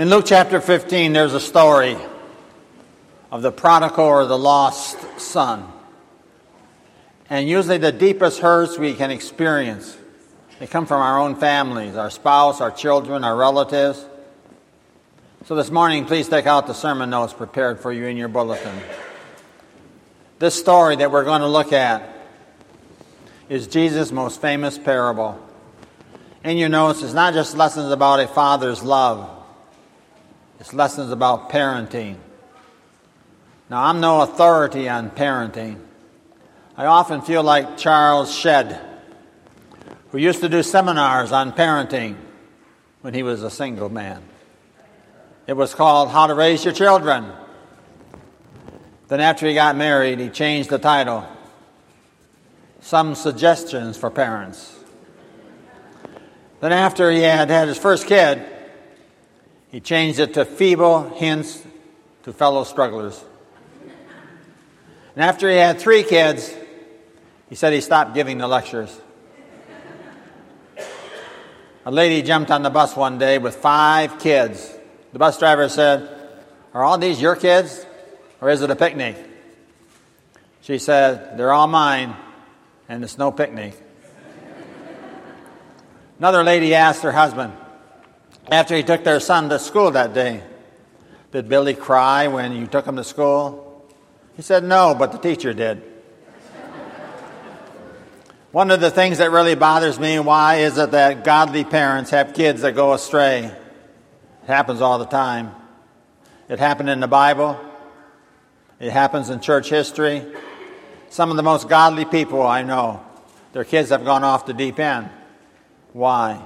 In Luke chapter 15, there's a story of the prodigal or the lost son. And usually, the deepest hurts we can experience, they come from our own families, our spouse, our children, our relatives. So, this morning, please take out the sermon notes prepared for you in your bulletin. This story that we're going to look at is Jesus' most famous parable. In your notes, it's not just lessons about a father's love, it's lessons about parenting. Now, I'm no authority on parenting. I often feel like Charles Shedd, who used to do seminars on parenting when he was a single man. It was called How to Raise Your Children. Then, after he got married, he changed the title Some Suggestions for Parents. Then, after he had had his first kid, he changed it to Feeble Hints to Fellow Strugglers. And after he had three kids, he said he stopped giving the lectures. A lady jumped on the bus one day with five kids. The bus driver said, Are all these your kids, or is it a picnic? She said, They're all mine, and it's no picnic. Another lady asked her husband, after he took their son to school that day, Did Billy cry when you took him to school? He said, No, but the teacher did. One of the things that really bothers me, why is it that godly parents have kids that go astray? It happens all the time. It happened in the Bible. It happens in church history. Some of the most godly people I know, their kids have gone off the deep end. Why?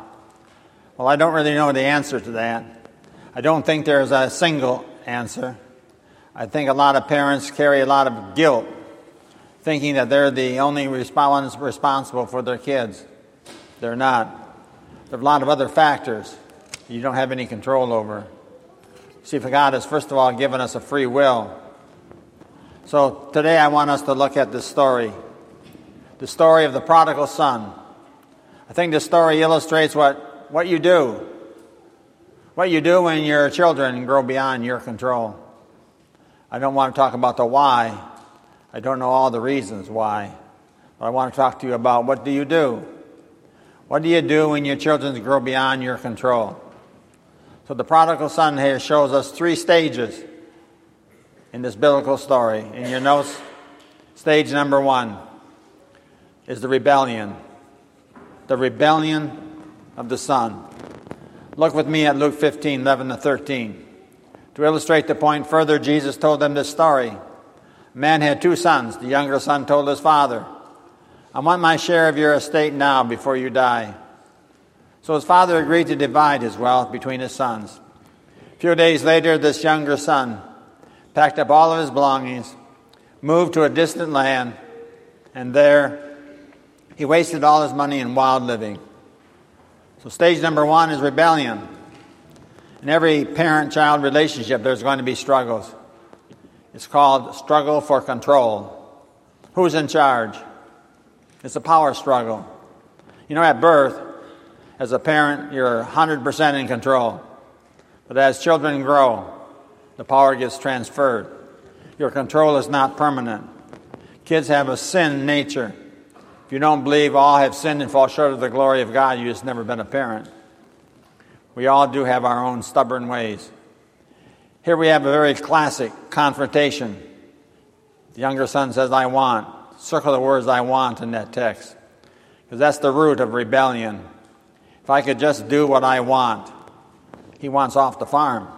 Well, I don't really know the answer to that. I don't think there's a single answer. I think a lot of parents carry a lot of guilt, thinking that they're the only ones responsible for their kids. They're not. There are a lot of other factors you don't have any control over. See, for God has, first of all, given us a free will. So today I want us to look at this story the story of the prodigal son. I think this story illustrates what, what you do. What you do when your children grow beyond your control. I don't want to talk about the why. I don't know all the reasons why. But I want to talk to you about what do you do? What do you do when your children grow beyond your control? So the prodigal son here shows us three stages in this biblical story. In your notes, stage number one is the rebellion. The rebellion of the son. Look with me at Luke 15, 11 to 13. To illustrate the point further, Jesus told them this story. A man had two sons. The younger son told his father, I want my share of your estate now before you die. So his father agreed to divide his wealth between his sons. A few days later, this younger son packed up all of his belongings, moved to a distant land, and there he wasted all his money in wild living. So, stage number one is rebellion. In every parent child relationship, there's going to be struggles. It's called struggle for control. Who's in charge? It's a power struggle. You know, at birth, as a parent, you're 100% in control. But as children grow, the power gets transferred. Your control is not permanent. Kids have a sin nature. If you don't believe all have sinned and fall short of the glory of God, you just never been a parent. We all do have our own stubborn ways. Here we have a very classic confrontation. The younger son says, I want. Circle the words I want in that text. Because that's the root of rebellion. If I could just do what I want, he wants off the farm.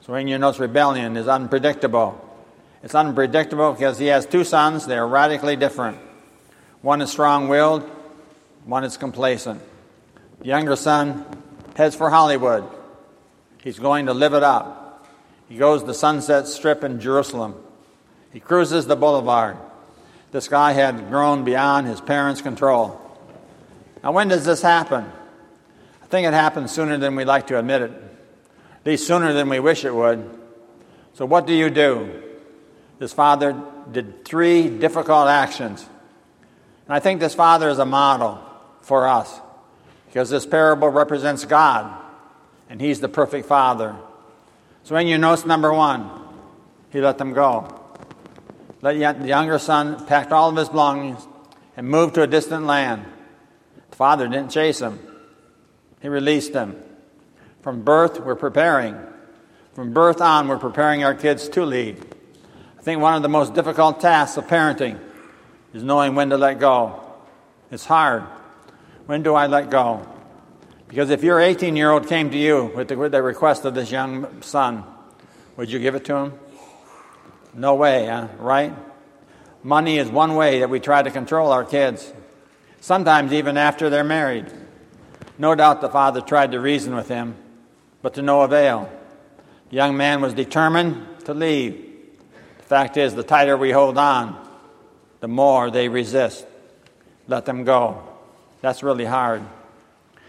So in your notes, rebellion is unpredictable. It's unpredictable because he has two sons. They're radically different. One is strong willed, one is complacent. The younger son heads for Hollywood. He's going to live it up. He goes to Sunset Strip in Jerusalem. He cruises the boulevard. This guy had grown beyond his parents' control. Now, when does this happen? I think it happens sooner than we like to admit it, at least sooner than we wish it would. So, what do you do? This father did three difficult actions. And I think this father is a model for us because this parable represents God and He's the perfect Father. So, in your notes, number one, He let them go. Let the younger son packed all of his belongings and moved to a distant land. The father didn't chase him, he released him. From birth, we're preparing. From birth on, we're preparing our kids to lead. I think one of the most difficult tasks of parenting is knowing when to let go. It's hard. When do I let go? Because if your 18 year old came to you with the, with the, request of this young son, would you give it to him? No way, huh? right? Money is one way that we try to control our kids, sometimes even after they're married. No doubt the father tried to reason with him, but to no avail. The young man was determined to leave. The fact is, the tighter we hold on, the more they resist. Let them go. That's really hard.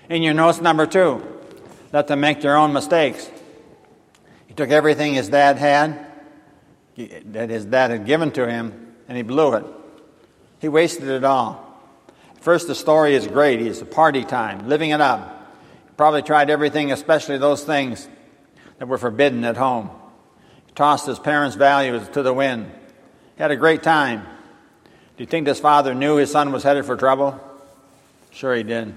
In your notes, number two, let them make their own mistakes. He took everything his dad had, that his dad had given to him, and he blew it. He wasted it all. First, the story is great. He's a party time, living it up. He probably tried everything, especially those things that were forbidden at home. He tossed his parents' values to the wind. He had a great time. Do you think this father knew his son was headed for trouble? Sure, he did.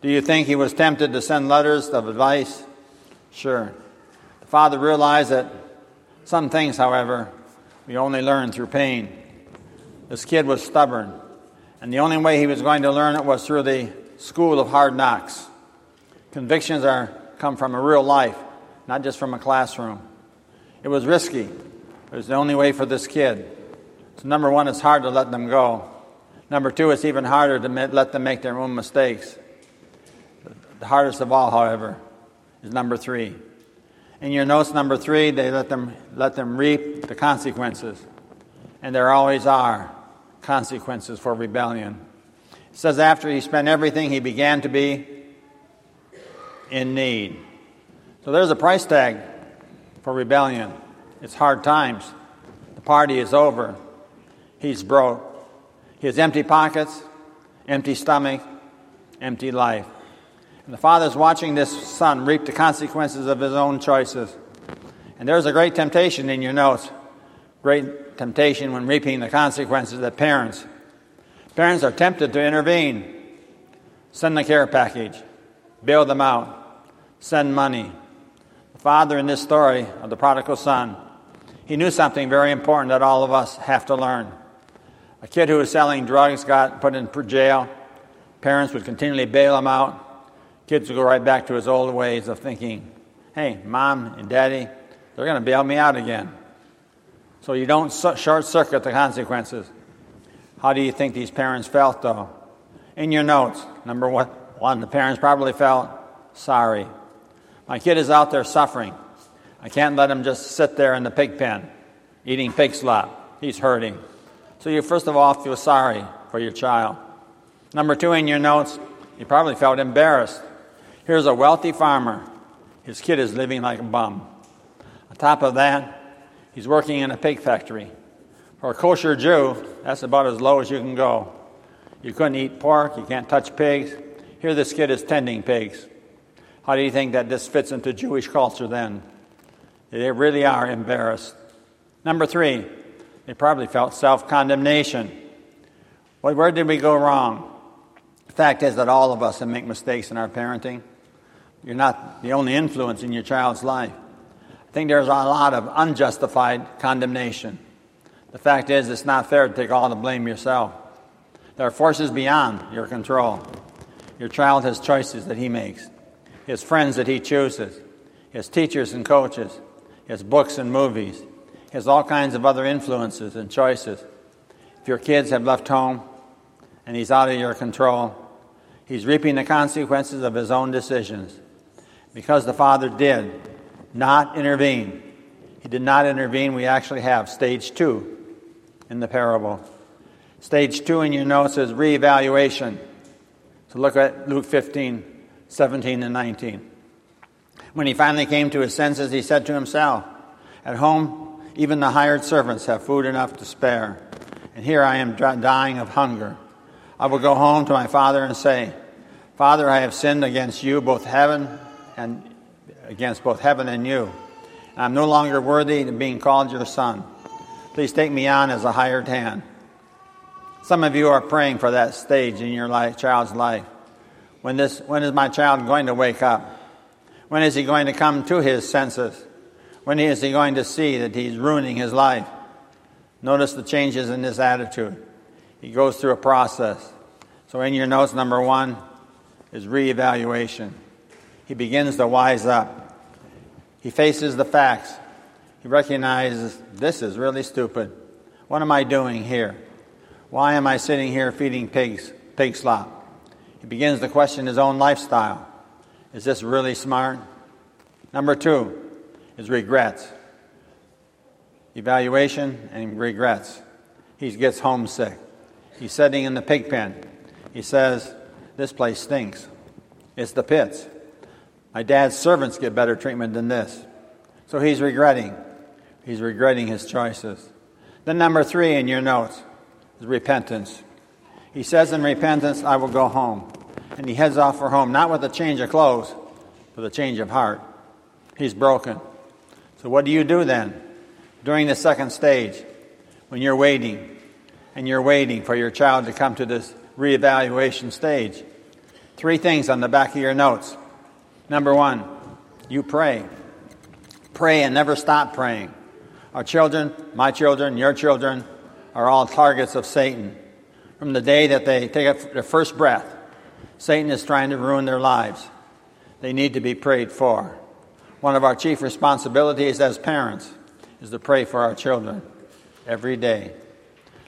Do you think he was tempted to send letters of advice? Sure. The father realized that some things, however, we only learn through pain. This kid was stubborn, and the only way he was going to learn it was through the school of hard knocks. Convictions are come from a real life, not just from a classroom. It was risky. But it was the only way for this kid. So, number one, it's hard to let them go. Number two, it's even harder to let them make their own mistakes. The hardest of all, however, is number three. In your notes, number three, they let them, let them reap the consequences. And there always are consequences for rebellion. It says, after he spent everything, he began to be in need. So there's a price tag for rebellion. It's hard times. The party is over. He's broke. He has empty pockets, empty stomach, empty life. And the father's watching this son reap the consequences of his own choices. And there's a great temptation in your notes. Great temptation when reaping the consequences that parents. Parents are tempted to intervene, send the care package, bail them out, send money. The father in this story of the prodigal son, he knew something very important that all of us have to learn. A kid who was selling drugs got put in jail. Parents would continually bail him out. Kids would go right back to his old ways of thinking, hey, mom and daddy, they're going to bail me out again. So you don't short circuit the consequences. How do you think these parents felt, though? In your notes, number one, one the parents probably felt sorry. My kid is out there suffering. I can't let him just sit there in the pig pen eating pig slop. He's hurting. So you first of all feel sorry for your child. Number two, in your notes, you probably felt embarrassed. Here's a wealthy farmer. His kid is living like a bum. On top of that, he's working in a pig factory. For a kosher Jew, that's about as low as you can go. You couldn't eat pork, you can't touch pigs. Here, this kid is tending pigs. How do you think that this fits into Jewish culture then? They really are embarrassed. Number three, they probably felt self condemnation. Well, where did we go wrong? The fact is that all of us make mistakes in our parenting. You're not the only influence in your child's life. I think there's a lot of unjustified condemnation. The fact is, it's not fair to take all the blame yourself. There are forces beyond your control. Your child has choices that he makes, his friends that he chooses, his teachers and coaches, his books and movies, has all kinds of other influences and choices. If your kids have left home and he's out of your control, he's reaping the consequences of his own decisions. Because the father did not intervene, he did not intervene, we actually have stage two in the parable. Stage two in your notes is reevaluation. So look at Luke 15, 17, and 19. When he finally came to his senses, he said to himself, At home, even the hired servants have food enough to spare. And here I am dying of hunger. I will go home to my father and say, Father, I have sinned against you, both heaven and against both heaven and you. I'm no longer worthy of being called your son. Please take me on as a hired hand. Some of you are praying for that stage in your life, child's life. When, this, when is my child going to wake up? When is he going to come to his senses? When is he going to see that he's ruining his life? Notice the changes in his attitude. He goes through a process. So, in your notes, number one is reevaluation. He begins to wise up. He faces the facts. He recognizes this is really stupid. What am I doing here? Why am I sitting here feeding pigs, pig slop? He begins to question his own lifestyle. Is this really smart? Number two is regrets. Evaluation and regrets. He gets homesick. He's sitting in the pig pen. He says, This place stinks. It's the pits. My dad's servants get better treatment than this. So he's regretting. He's regretting his choices. Then, number three in your notes is repentance. He says in repentance, I will go home. And he heads off for home, not with a change of clothes, but a change of heart. He's broken. So, what do you do then during the second stage when you're waiting and you're waiting for your child to come to this reevaluation stage? Three things on the back of your notes. Number one, you pray. Pray and never stop praying. Our children, my children, your children, are all targets of Satan. From the day that they take their first breath, Satan is trying to ruin their lives. They need to be prayed for. One of our chief responsibilities as parents is to pray for our children every day.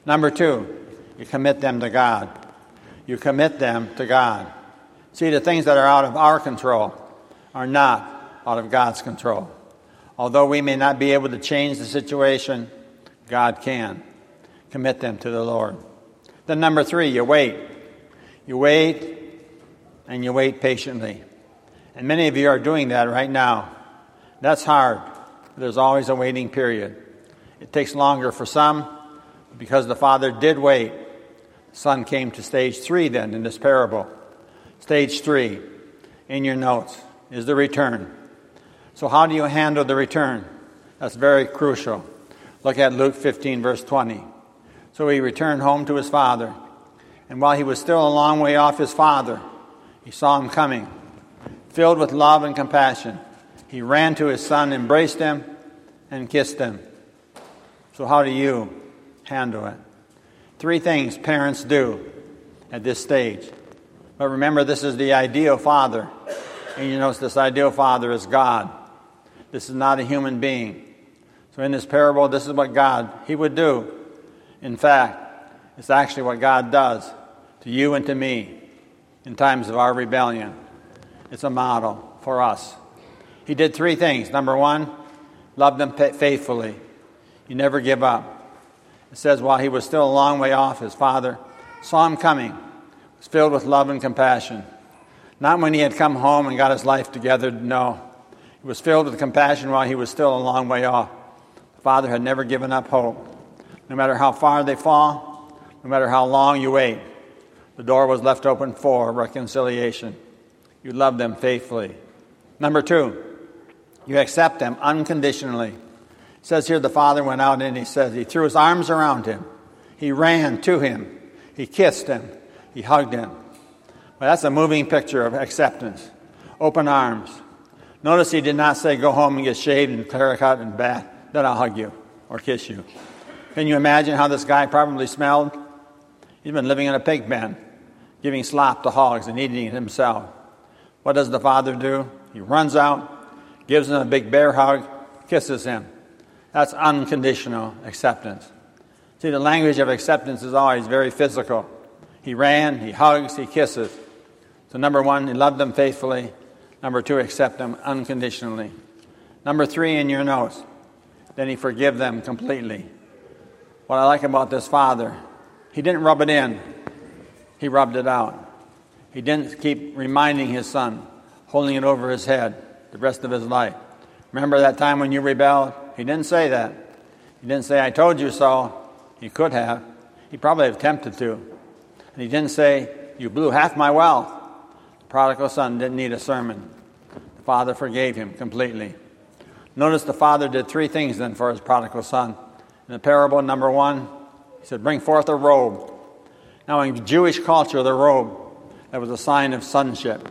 Number two, you commit them to God. You commit them to God. See, the things that are out of our control are not out of God's control. Although we may not be able to change the situation, God can. Commit them to the Lord. Then, number three, you wait. You wait and you wait patiently. And many of you are doing that right now. That's hard. There's always a waiting period. It takes longer for some because the Father did wait. Son came to stage three then in this parable. Stage three in your notes is the return. So, how do you handle the return? That's very crucial. Look at Luke 15, verse 20. So he returned home to his father. And while he was still a long way off his father, he saw him coming. Filled with love and compassion, he ran to his son, embraced him, and kissed him. So, how do you handle it? Three things parents do at this stage. But remember, this is the ideal father. And you notice this ideal father is God. This is not a human being. So in this parable, this is what God, He would do. In fact, it's actually what God does to you and to me in times of our rebellion. It's a model for us. He did three things. Number one, love them faithfully. You never give up. It says, while he was still a long way off, his father saw him coming was filled with love and compassion. Not when he had come home and got his life together, no. He was filled with compassion while he was still a long way off. The Father had never given up hope. No matter how far they fall, no matter how long you wait, the door was left open for reconciliation. You love them faithfully. Number two, you accept them unconditionally. It says here the father went out and he says he threw his arms around him. He ran to him. He kissed him. He hugged him. Well, that's a moving picture of acceptance. Open arms. Notice he did not say, Go home and get shaved and clear cut and bath, then I'll hug you or kiss you. Can you imagine how this guy probably smelled? He's been living in a pig pen, giving slop to hogs and eating it himself. What does the father do? He runs out, gives him a big bear hug, kisses him. That's unconditional acceptance. See, the language of acceptance is always very physical. He ran, he hugs, he kisses. So, number one, he loved them faithfully. Number two, accept them unconditionally. Number three, in your notes, then he forgive them completely. What I like about this father, he didn't rub it in, he rubbed it out. He didn't keep reminding his son, holding it over his head the rest of his life. Remember that time when you rebelled? He didn't say that. He didn't say, I told you so. He could have. He probably have tempted to. And he didn't say, You blew half my wealth. The prodigal son didn't need a sermon. The father forgave him completely. Notice the father did three things then for his prodigal son. In the parable, number one, he said, Bring forth a robe. Now, in Jewish culture, the robe, that was a sign of sonship.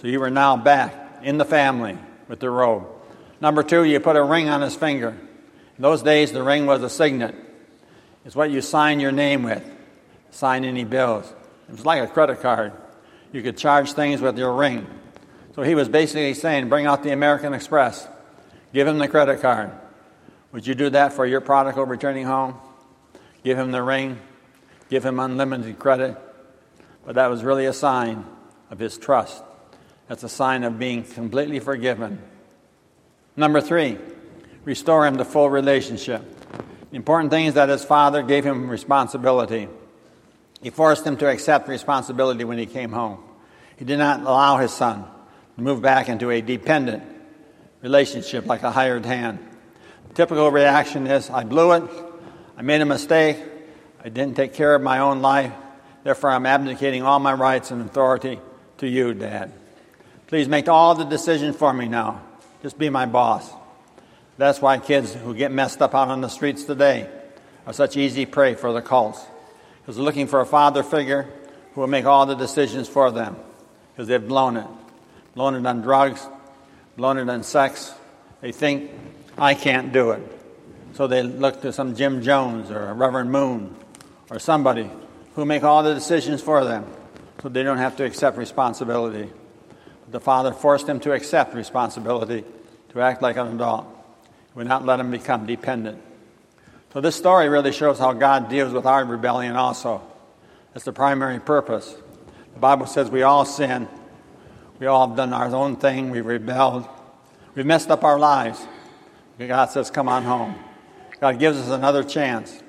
So you were now back in the family with the robe. Number two, you put a ring on his finger. In those days, the ring was a signet. It's what you sign your name with, sign any bills. It was like a credit card. You could charge things with your ring. So he was basically saying, Bring out the American Express, give him the credit card. Would you do that for your prodigal returning home? Give him the ring, give him unlimited credit. But that was really a sign of his trust. That's a sign of being completely forgiven. Number three, restore him to full relationship. The important thing is that his father gave him responsibility. He forced him to accept responsibility when he came home. He did not allow his son to move back into a dependent relationship like a hired hand. The typical reaction is I blew it, I made a mistake, I didn't take care of my own life, therefore I'm abdicating all my rights and authority to you, Dad. Please make all the decisions for me now. Just be my boss. That's why kids who get messed up out on the streets today are such easy prey for the cults because they're looking for a father figure who will make all the decisions for them because they've blown it. Blown it on drugs, blown it on sex. They think, I can't do it. So they look to some Jim Jones or a Reverend Moon or somebody who make all the decisions for them so they don't have to accept responsibility. The father forced him to accept responsibility, to act like an adult. He would not let him become dependent. So this story really shows how God deals with our rebellion also. That's the primary purpose. The Bible says we all sin. We all have done our own thing. We've rebelled. We've messed up our lives. God says, come on home. God gives us another chance.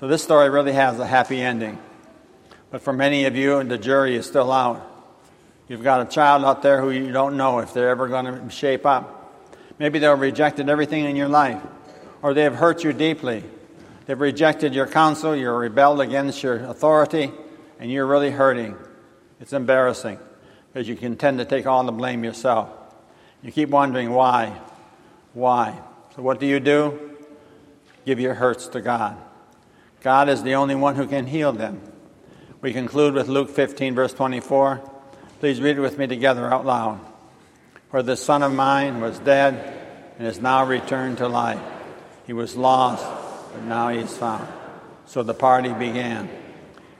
So this story really has a happy ending. But for many of you, and the jury is still out. You've got a child out there who you don't know if they're ever going to shape up. Maybe they've rejected everything in your life or they have hurt you deeply. They've rejected your counsel, you're rebelled against your authority, and you're really hurting. It's embarrassing because you can tend to take all the blame yourself. You keep wondering why. Why? So, what do you do? Give your hurts to God. God is the only one who can heal them. We conclude with Luke 15, verse 24. Please read it with me together out loud. For this son of mine was dead and is now returned to life. He was lost, but now he is found. So the party began.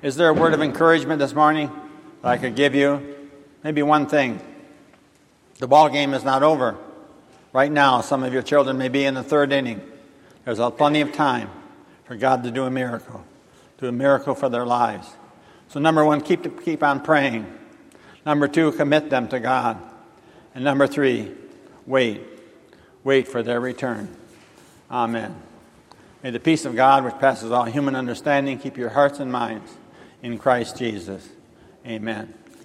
Is there a word of encouragement this morning that I could give you? Maybe one thing. The ball game is not over. Right now, some of your children may be in the third inning. There's plenty of time for God to do a miracle, do a miracle for their lives. So, number one, keep, keep on praying. Number two, commit them to God. And number three, wait. Wait for their return. Amen. May the peace of God, which passes all human understanding, keep your hearts and minds in Christ Jesus. Amen.